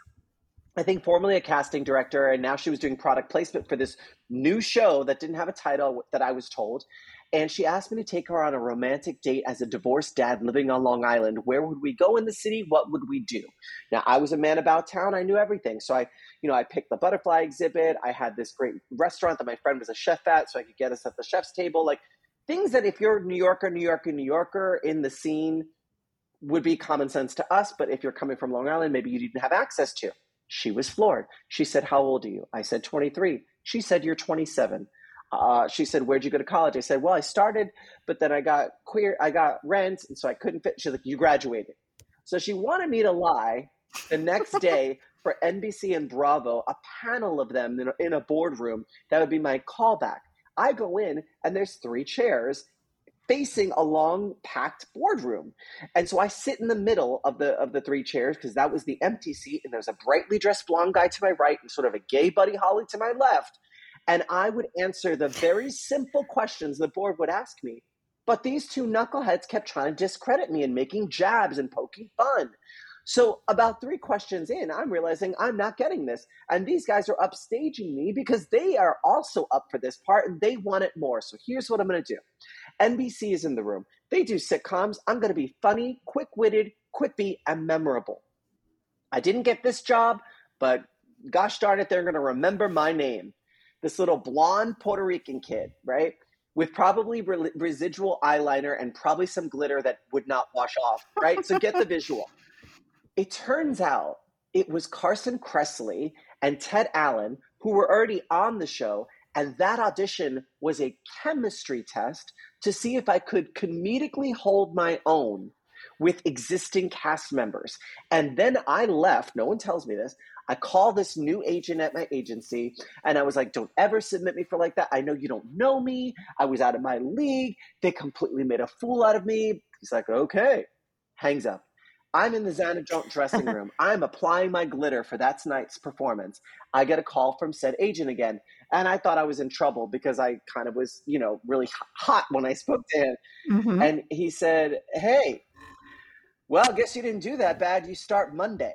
I think formerly a casting director, and now she was doing product placement for this new show that didn't have a title that I was told. And she asked me to take her on a romantic date as a divorced dad living on Long Island. Where would we go in the city? What would we do? Now, I was a man about town. I knew everything. So I, you know, I picked the butterfly exhibit. I had this great restaurant that my friend was a chef at, so I could get us at the chef's table. Like things that if you're New Yorker, New Yorker, New Yorker in the scene would be common sense to us. But if you're coming from Long Island, maybe you didn't have access to. She was floored. She said, How old are you? I said, 23. She said, You're 27. Uh, she said, Where'd you go to college? I said, Well, I started, but then I got queer, I got rent, and so I couldn't fit. She's like, You graduated. So she wanted me to lie the next day for NBC and Bravo, a panel of them in a, in a boardroom. That would be my callback. I go in, and there's three chairs facing a long packed boardroom. And so i sit in the middle of the of the three chairs because that was the empty seat and there's a brightly dressed blonde guy to my right and sort of a gay buddy holly to my left. And i would answer the very simple questions the board would ask me. But these two knuckleheads kept trying to discredit me and making jabs and poking fun. So about three questions in i'm realizing i'm not getting this. And these guys are upstaging me because they are also up for this part and they want it more. So here's what i'm going to do NBC is in the room. They do sitcoms. I'm going to be funny, quick witted, quippy, and memorable. I didn't get this job, but gosh darn it, they're going to remember my name. This little blonde Puerto Rican kid, right? With probably re- residual eyeliner and probably some glitter that would not wash off, right? So get the visual. It turns out it was Carson Kressley and Ted Allen who were already on the show and that audition was a chemistry test to see if I could comedically hold my own with existing cast members. And then I left, no one tells me this. I called this new agent at my agency and I was like, don't ever submit me for like that. I know you don't know me. I was out of my league. They completely made a fool out of me. He's like, okay, hangs up. I'm in the Zanna dressing room. I'm applying my glitter for that night's performance. I get a call from said agent again. And I thought I was in trouble because I kind of was, you know, really hot when I spoke to him. Mhm. And he said, Hey, well, guess you didn't do that bad. You start Monday.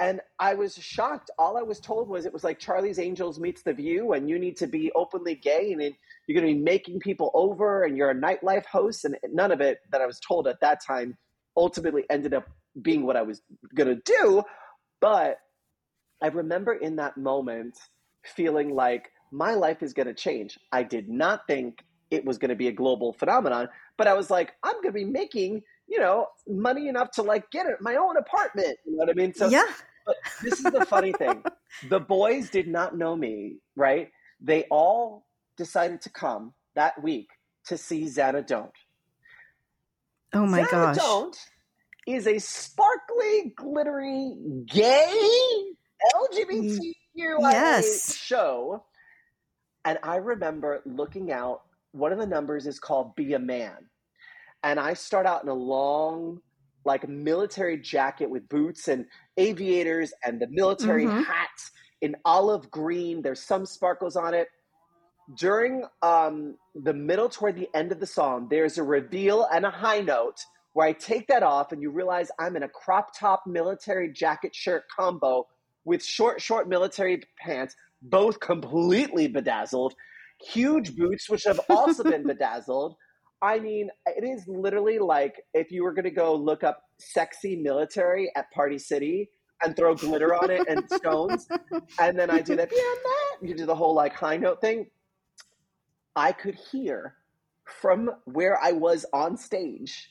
And I was shocked. All I was told was it was like Charlie's Angels meets The View, and you need to be openly gay, and you're going to be making people over, and you're a nightlife host. And none of it that I was told at that time ultimately ended up being what I was going to do. But I remember in that moment feeling like my life is going to change. I did not think it was going to be a global phenomenon, but I was like, I'm going to be making, you know, money enough to like get my own apartment. You know what I mean? So yeah. But this is the funny thing. The boys did not know me, right? They all decided to come that week to see Zanna Don't. Oh my Zanna gosh. Don't is a sparkly, glittery, gay LGBTQIA Yes. show. And I remember looking out, one of the numbers is called Be a Man. And I start out in a long, like military jacket with boots and aviators and the military Mhm. hats in olive green. There's some sparkles on it. During um, the middle toward the end of the song, there's a reveal and a high note where I take that off and you realize I'm in a crop top military jacket shirt combo with short, short military pants, both completely bedazzled, huge boots, which have also been bedazzled. I mean, it is literally like if you were going to go look up sexy military at Party City and throw glitter on it and stones, and then I do that, you do the whole like high note thing. I could hear from where I was on stage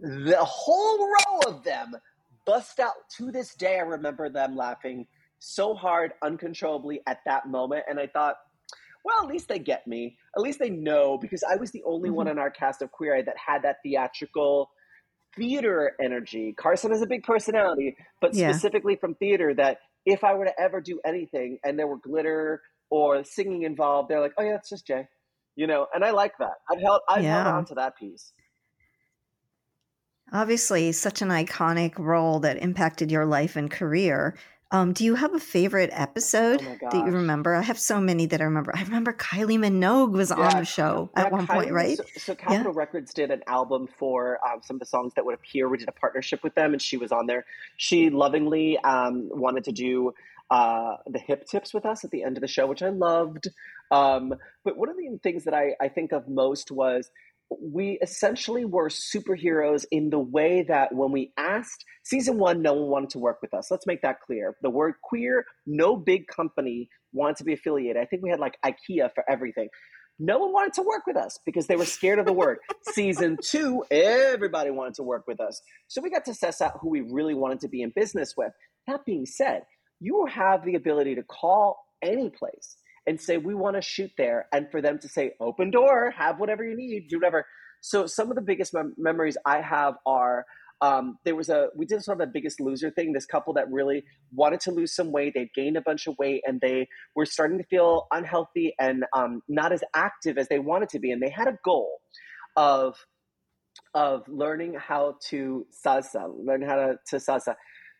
the whole row of them bust out. To this day, I remember them laughing so hard, uncontrollably at that moment. And I thought, well, at least they get me. At least they know because I was the only mm-hmm. one in our cast of Queer Eye that had that theatrical theater energy. Carson is a big personality, but yeah. specifically from theater, that if I were to ever do anything and there were glitter or singing involved, they're like, oh yeah, it's just Jai, you know. And I like that. I've held I've yeah. held on to that piece. Obviously, such an iconic role that impacted your life and career. Um, do you have a favorite episode oh that you remember? I have so many that I remember. I remember Kylie Minogue was yeah. on the show yeah, at one Kylie, point, right? So, so Capitol yeah. Records did an album for um, some of the songs that would appear. We did a partnership with them, and she was on there. She lovingly um, wanted to do uh, the hip tips with us at the end of the show, which I loved. Um, but one of the things that I, I think of most was we essentially were superheroes in the way that when we asked season one, no one wanted to work with us. Let's make that clear. The word queer, no big company wanted to be affiliated. I think we had like IKEA for everything. No one wanted to work with us because they were scared of the word. season two, everybody wanted to work with us. So we got to suss out who we really wanted to be in business with. That being said, you have the ability to call any place and say we want to shoot there and for them to say open door have whatever you need do whatever. So some of the biggest mem- memories i have are um, there was a we did sort of a biggest loser thing. This couple that really wanted to lose some weight they'd gained a bunch of weight and they were starting to feel unhealthy and um, not as active as they wanted to be and they had a goal of of learning how to salsa learn how to, to salsa.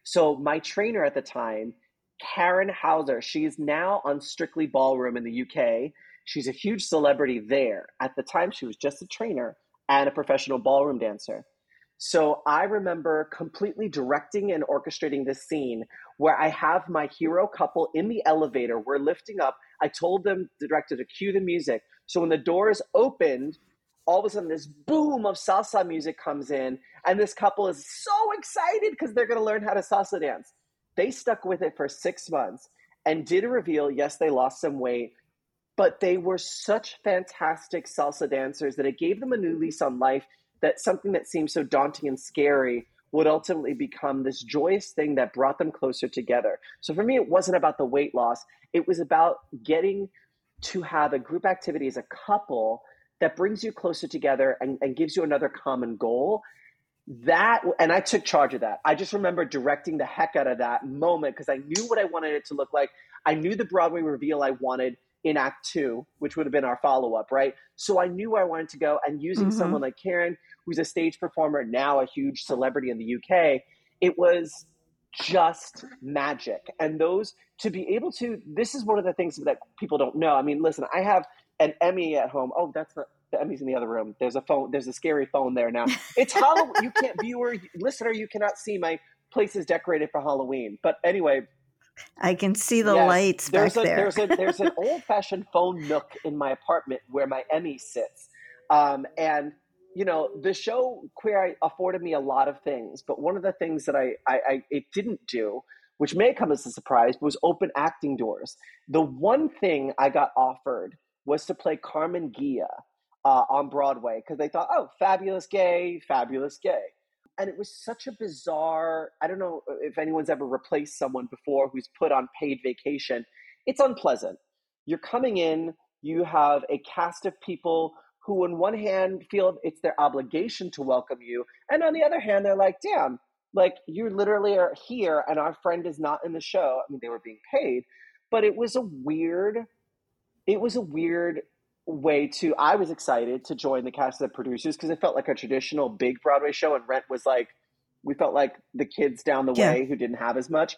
So my trainer at the time Karen Hauer. She's now on Strictly Ballroom in the UK. She's a huge celebrity there. At the time, she was just a trainer and a professional ballroom dancer. So I remember completely directing and orchestrating this scene where I have my hero couple in the elevator. We're lifting up. I told them, the director, to cue the music. So when the doors opened, all of a sudden this boom of salsa music comes in, and this couple is so excited because they're going to learn how to salsa dance. They stuck with it for six months and did reveal. Yes, they lost some weight, but they were such fantastic salsa dancers that it gave them a new lease on life that something that seemed so daunting and scary would ultimately become this joyous thing that brought them closer together. So for me, it wasn't about the weight loss, it was about getting to have a group activity as a couple that brings you closer together and, and gives you another common goal that and i took charge of that. I just remember directing the heck out of that moment because i knew what i wanted it to look like. I knew the broadway reveal i wanted in act two which would have been our follow-up right? So i knew where i wanted to go and using mm-hmm. someone like karen who's a stage performer now a huge celebrity in the uk it was just magic. And those to be able to this is one of the things that people don't know. I mean listen i have an emmy at home. Oh that's not the Emmy's in the other room. There's a phone. There's a scary phone there now. It's Halloween. you can't viewer listener. You cannot see my place is decorated for Halloween. But anyway, I can see the yes, lights there's back a, there. There's a there's an old fashioned phone nook in my apartment where my Emmy sits, um, and you know the show Queer Eye afforded me a lot of things. But one of the things that I, I, I it didn't do which may come as a surprise, was open acting doors. The one thing I got offered was to play Carmen Ghia uh, on Broadway because they thought, oh, fabulous gay, fabulous gay. And it was such a bizarre, I don't know if anyone's ever replaced someone before who's put on paid vacation. It's unpleasant. You're coming in, you have a cast of people who, on one hand, feel it's their obligation to welcome you. And on the other hand, they're like, damn, like you literally are here and our friend is not in the show. I mean, they were being paid, but it was a weird, it was a weird way to I was excited to join the cast of the producers because it felt like a traditional big Broadway show and Rent was like we felt like the kids down the yeah. way who didn't have as much.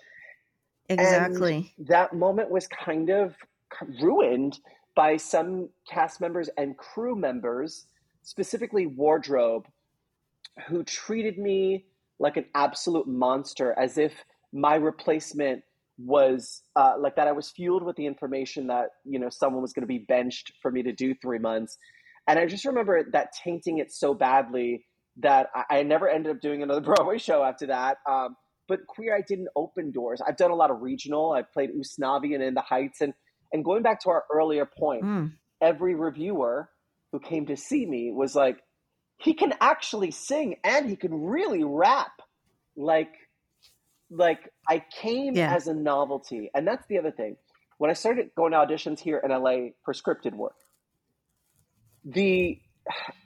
Exactly. And that moment was kind of ruined by some cast members and crew members, specifically wardrobe, who treated me like an absolute monster, as if my replacement was uh, like that. I was fueled with the information that you know someone was going to be benched for me to do three months, and I just remember that tainting it so badly that I, I never ended up doing another Broadway show after that. Um, but Queer I didn't open doors. I've done a lot of regional. I've played Usnavi and In the Heights, and and going back to our earlier point, Mm. every reviewer who came to see me was like, he can actually sing and he can really rap. Like, like I came Yeah. as a novelty, and that's the other thing. When I started going to auditions here in LA for scripted work, the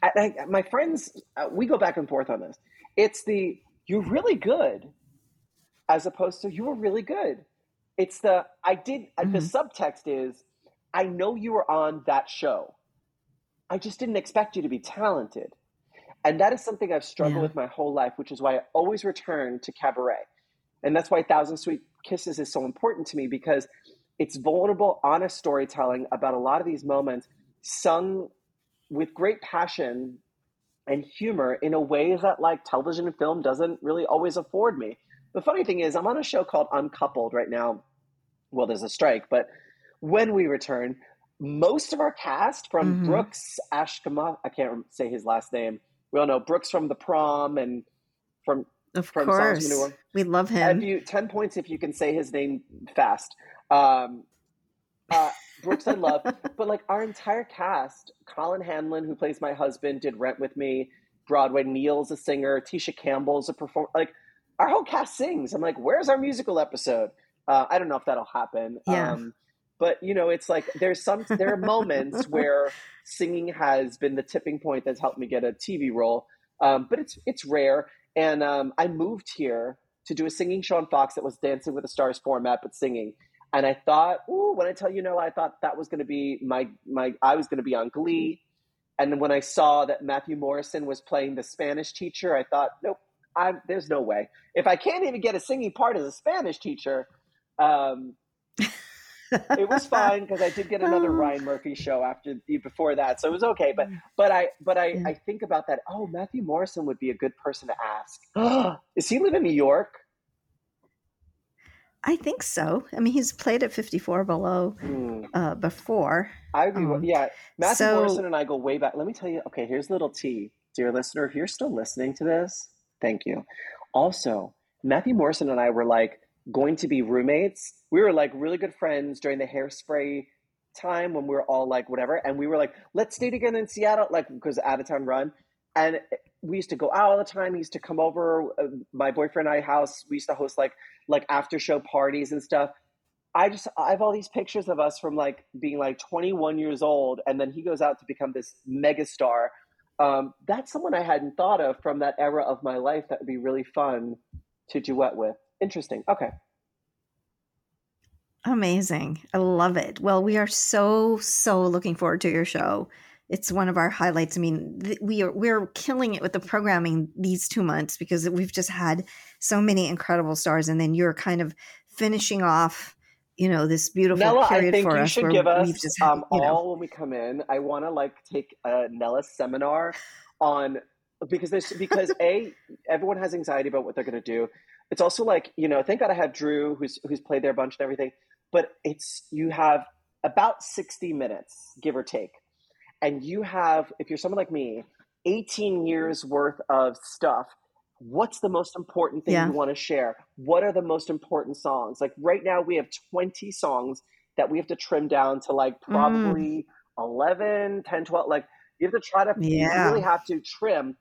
I, I, my friends, uh, we go back and forth on this. It's the you're really good, as opposed to you were really good. It's the I did. uh The subtext is I know you were on that show. I just didn't expect you to be talented. And that is something I've struggled Yeah. with my whole life, which is why I always return to cabaret. And that's why Thousand Sweet Kisses is so important to me because it's vulnerable, honest storytelling about a lot of these moments sung with great passion and humor in a way that like television and film doesn't really always afford me. The funny thing is I'm on a show called Uncoupled right now. Well, there's a strike, but when we return, most of our cast from Mhm. Brooks Ashkama, I can't say his last name. We all know Brooks from the prom and from Of from Songs course. New Orleans. We love him. you ten points if you can say his name fast. Um, uh, Brooks, I love, but like our entire cast: Colin Hanlon, who plays my husband, did Rent with me. Broadway. Neil's a singer. Tisha Campbell's a performer. Like our whole cast sings. I'm like, where's our musical episode? Uh, I don't know if that'll happen. Yeah. Um, but you know, it's like there's some there are moments where singing has been the tipping point that's helped me get a TV role. Um, but it's it's rare. And um, I moved here to do a singing show on Fox that was Dancing with the Stars format, but singing. And I thought, ooh, when I tell you no, I thought that was going to be my my. I was going to be on Glee. And when I saw that Matthew Morrison was playing the Spanish teacher, I thought, nope, I'm, there's no way. If I can't even get a singing part as a Spanish teacher, um, it was fine because I did get another Ryan Murphy show after before that, so it was okay. But but I but I I think about that. Oh, Matthew Morrison would be a good person to ask. Does he live in New York? I think so. I mean, he's played at 54 below uh, before. I agree. Um, yeah, Matthew so- Morrison and I go way back. Let me tell you. Okay, here's a little tea, dear listener. If you're still listening to this, thank you. Also, Matthew Morrison and I were like going to be roommates. We were like really good friends during the hairspray time when we were all like whatever, and we were like, let's stay together in Seattle, like because out of town run. And we used to go out all the time. He used to come over uh, my boyfriend and I house. We used to host like like after show parties and stuff. I just I have all these pictures of us from like being like 21 years old, and then he goes out to become this megastar. Um, that's someone I hadn't thought of from that era of my life. That would be really fun to duet with. Interesting. Okay. Amazing. I love it. Well, we are so, so looking forward to your show. It's one of our highlights. I mean, th- we are we're killing it with the programming these two months because we've just had so many incredible stars, and then you're kind of finishing off, you know, this beautiful Nella, I period think for you us should give us just um, you know, all when we come in. I want to like take a Nella seminar on because there's because a everyone has anxiety about what they're going to do. It's also like you know, thank God I have Drew who's who's played there a bunch and everything. But it's you have about sixty minutes, give or take, and you have if you're someone like me, eighteen years worth of stuff. What's the most important thing Yeah. you want to share? What are the most important songs? Like right now, we have 20 songs that we have to trim down to like Mm. probably 11, 10, 12. Like you have to try to, you really have to trim.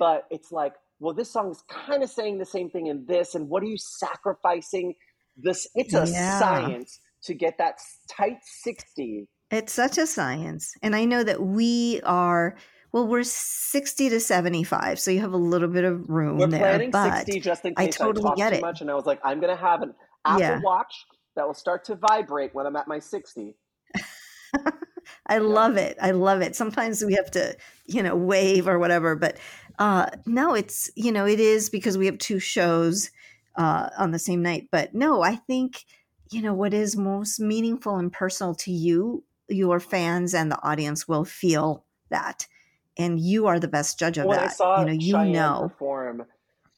But it's like, well, this song is kind of saying the same thing in this. And what are you sacrificing? This, it's a Yeah. science to get that tight 60. It's such a science. And I know that we are, well, we're 60 to 75. So you have a little bit of room We're there. planning But 60 just in case I totally talk get too it. much. And I was like, I'm going to have an Apple Yeah. Watch that will start to vibrate when I'm at my 60. I love it. I love it. Sometimes we have to, you know, wave or whatever, but uh no, it's, you know, it is because we have two shows uh on the same night. But no, I think, you know, what is most meaningful and personal to you, your fans and the audience will feel that. and you are the best judge of when that. I saw you know, you Cheyenne know. perform,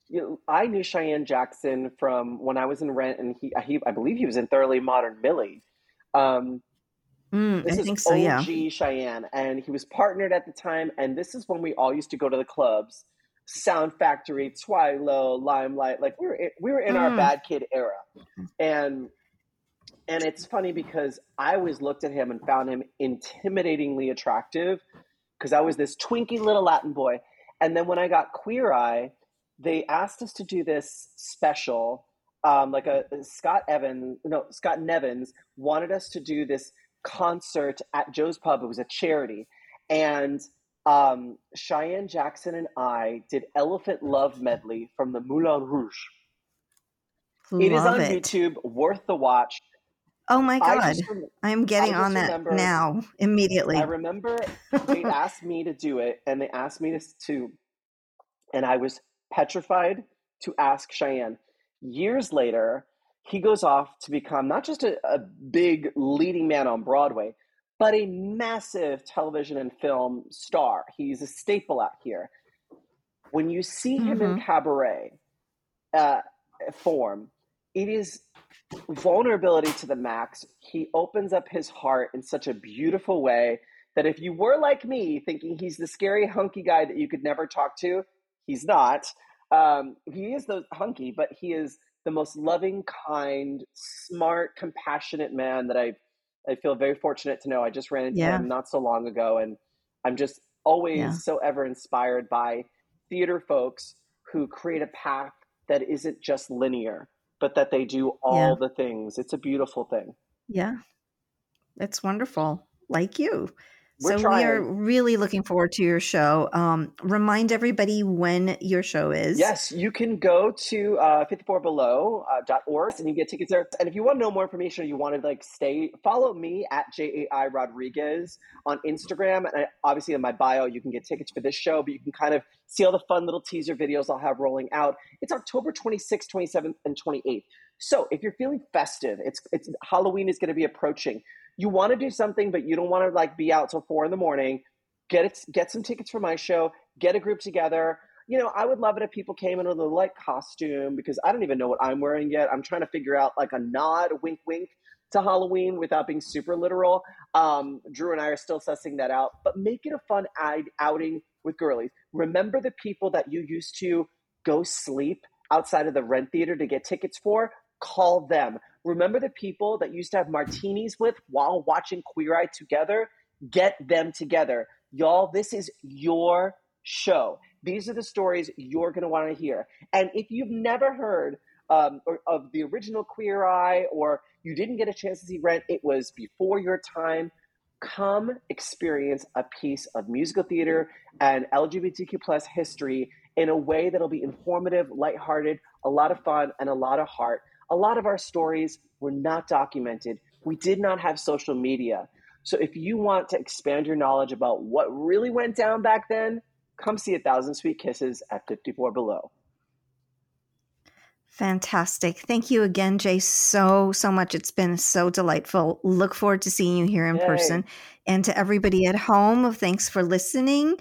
you know, I knew Cheyenne Jackson from when I was in Rent, and he, he I believe he was in Thoroughly Modern Millie. Um, Mm, this I is think so, OG yeah. Cheyenne, and he was partnered at the time. And this is when we all used to go to the clubs, Sound Factory, Twilo, Limelight. Like we were in, we were in our Mm. bad kid era, and and it's funny because I always looked at him and found him intimidatingly attractive because I was this twinky little Latin boy. And then when I got Queer Eye, they asked us to do this special. Um, like a Scott Evans, no, Scott Nevins wanted us to do this concert at Joe's Pub. It was a charity. And um, Cheyenne Jackson and I did Elephant Love Medley from the Moulin Rouge. It is on it. YouTube, worth the watch. Oh my God. rem- I'm getting on that remember- now, immediately. I remember they asked me to do it, and they asked me to, to, and I was petrified to ask Cheyenne. Years later, he goes off to become not just a, a big leading man on Broadway, but a massive television and film star. He's a staple out here. When you see him in Mhm. cabaret uh, form, it is vulnerability to the max. He opens up his heart in such a beautiful way that if you were like me, thinking he's the scary, hunky guy that you could never talk to, he's not. Um, he is the hunky, but he is the most loving, kind, smart, compassionate man that I I feel very fortunate to know. I just ran into Yeah. him not so long ago, and I'm just always Yeah. so ever inspired by theater folks who create a path that isn't just linear, but that they do all the things. It's a beautiful thing. Yeah. It's wonderful. Like you. We're so we are really looking forward to your show. Um, remind everybody when your show is. Yes, you can go to uh, 54below.org uh, dot org and you get tickets there. And if you want to know more information or you want to like stay, follow me at J-A-I Rodriguez on Instagram. And I, obviously in my bio, you can get tickets for this show, but you can kind of see all the fun little teaser videos I'll have rolling out. It's October 26th, 27th, and 28th. So if you're feeling festive, it's, it's Halloween is going to be approaching. You want to do something, but you don't want to like be out till four in the morning. Get it, get some tickets for my show. Get a group together. You know, I would love it if people came in with a light costume because I don't even know what I'm wearing yet. I'm trying to figure out like a nod, a wink, wink to Halloween without being super literal. Um, Drew and I are still sussing that out, but make it a fun out- outing with girlies. Remember the people that you used to go sleep outside of the rent theater to get tickets for? Call them. Remember the people that used to have martinis with while watching Queer Eye together? Get them together. Y'all, this is your show. These are the stories you're going to want to hear. And if you've never heard um, or, of the original Queer Eye or you didn't get a chance to see Rent, it was before your time, come experience a piece of musical theater and LGBTQ plus history in a way that'll be informative, lighthearted, a lot of fun, and a lot of heart. A lot of our stories were not documented. We did not have social media. So if you want to expand your knowledge about what really went down back then, come see A Thousand Sweet Kisses at 54 Below. Fantastic. Thank you again, Jai, so, so much. It's been so delightful. Look forward to seeing you here in Yay. person. And to everybody at home, thanks for listening.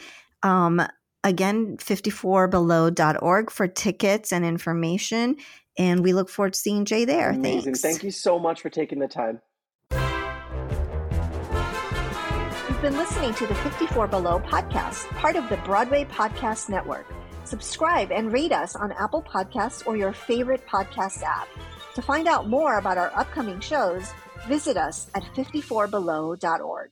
Um, again, 54below.org for tickets and information. And we look forward to seeing Jai there. Amazing. Thanks. Thank you so much for taking the time. You've been listening to the 54 Below podcast, part of the Broadway Podcast Network. Subscribe and rate us on Apple Podcasts or your favorite podcast app. To find out more about our upcoming shows, visit us at 54below.org.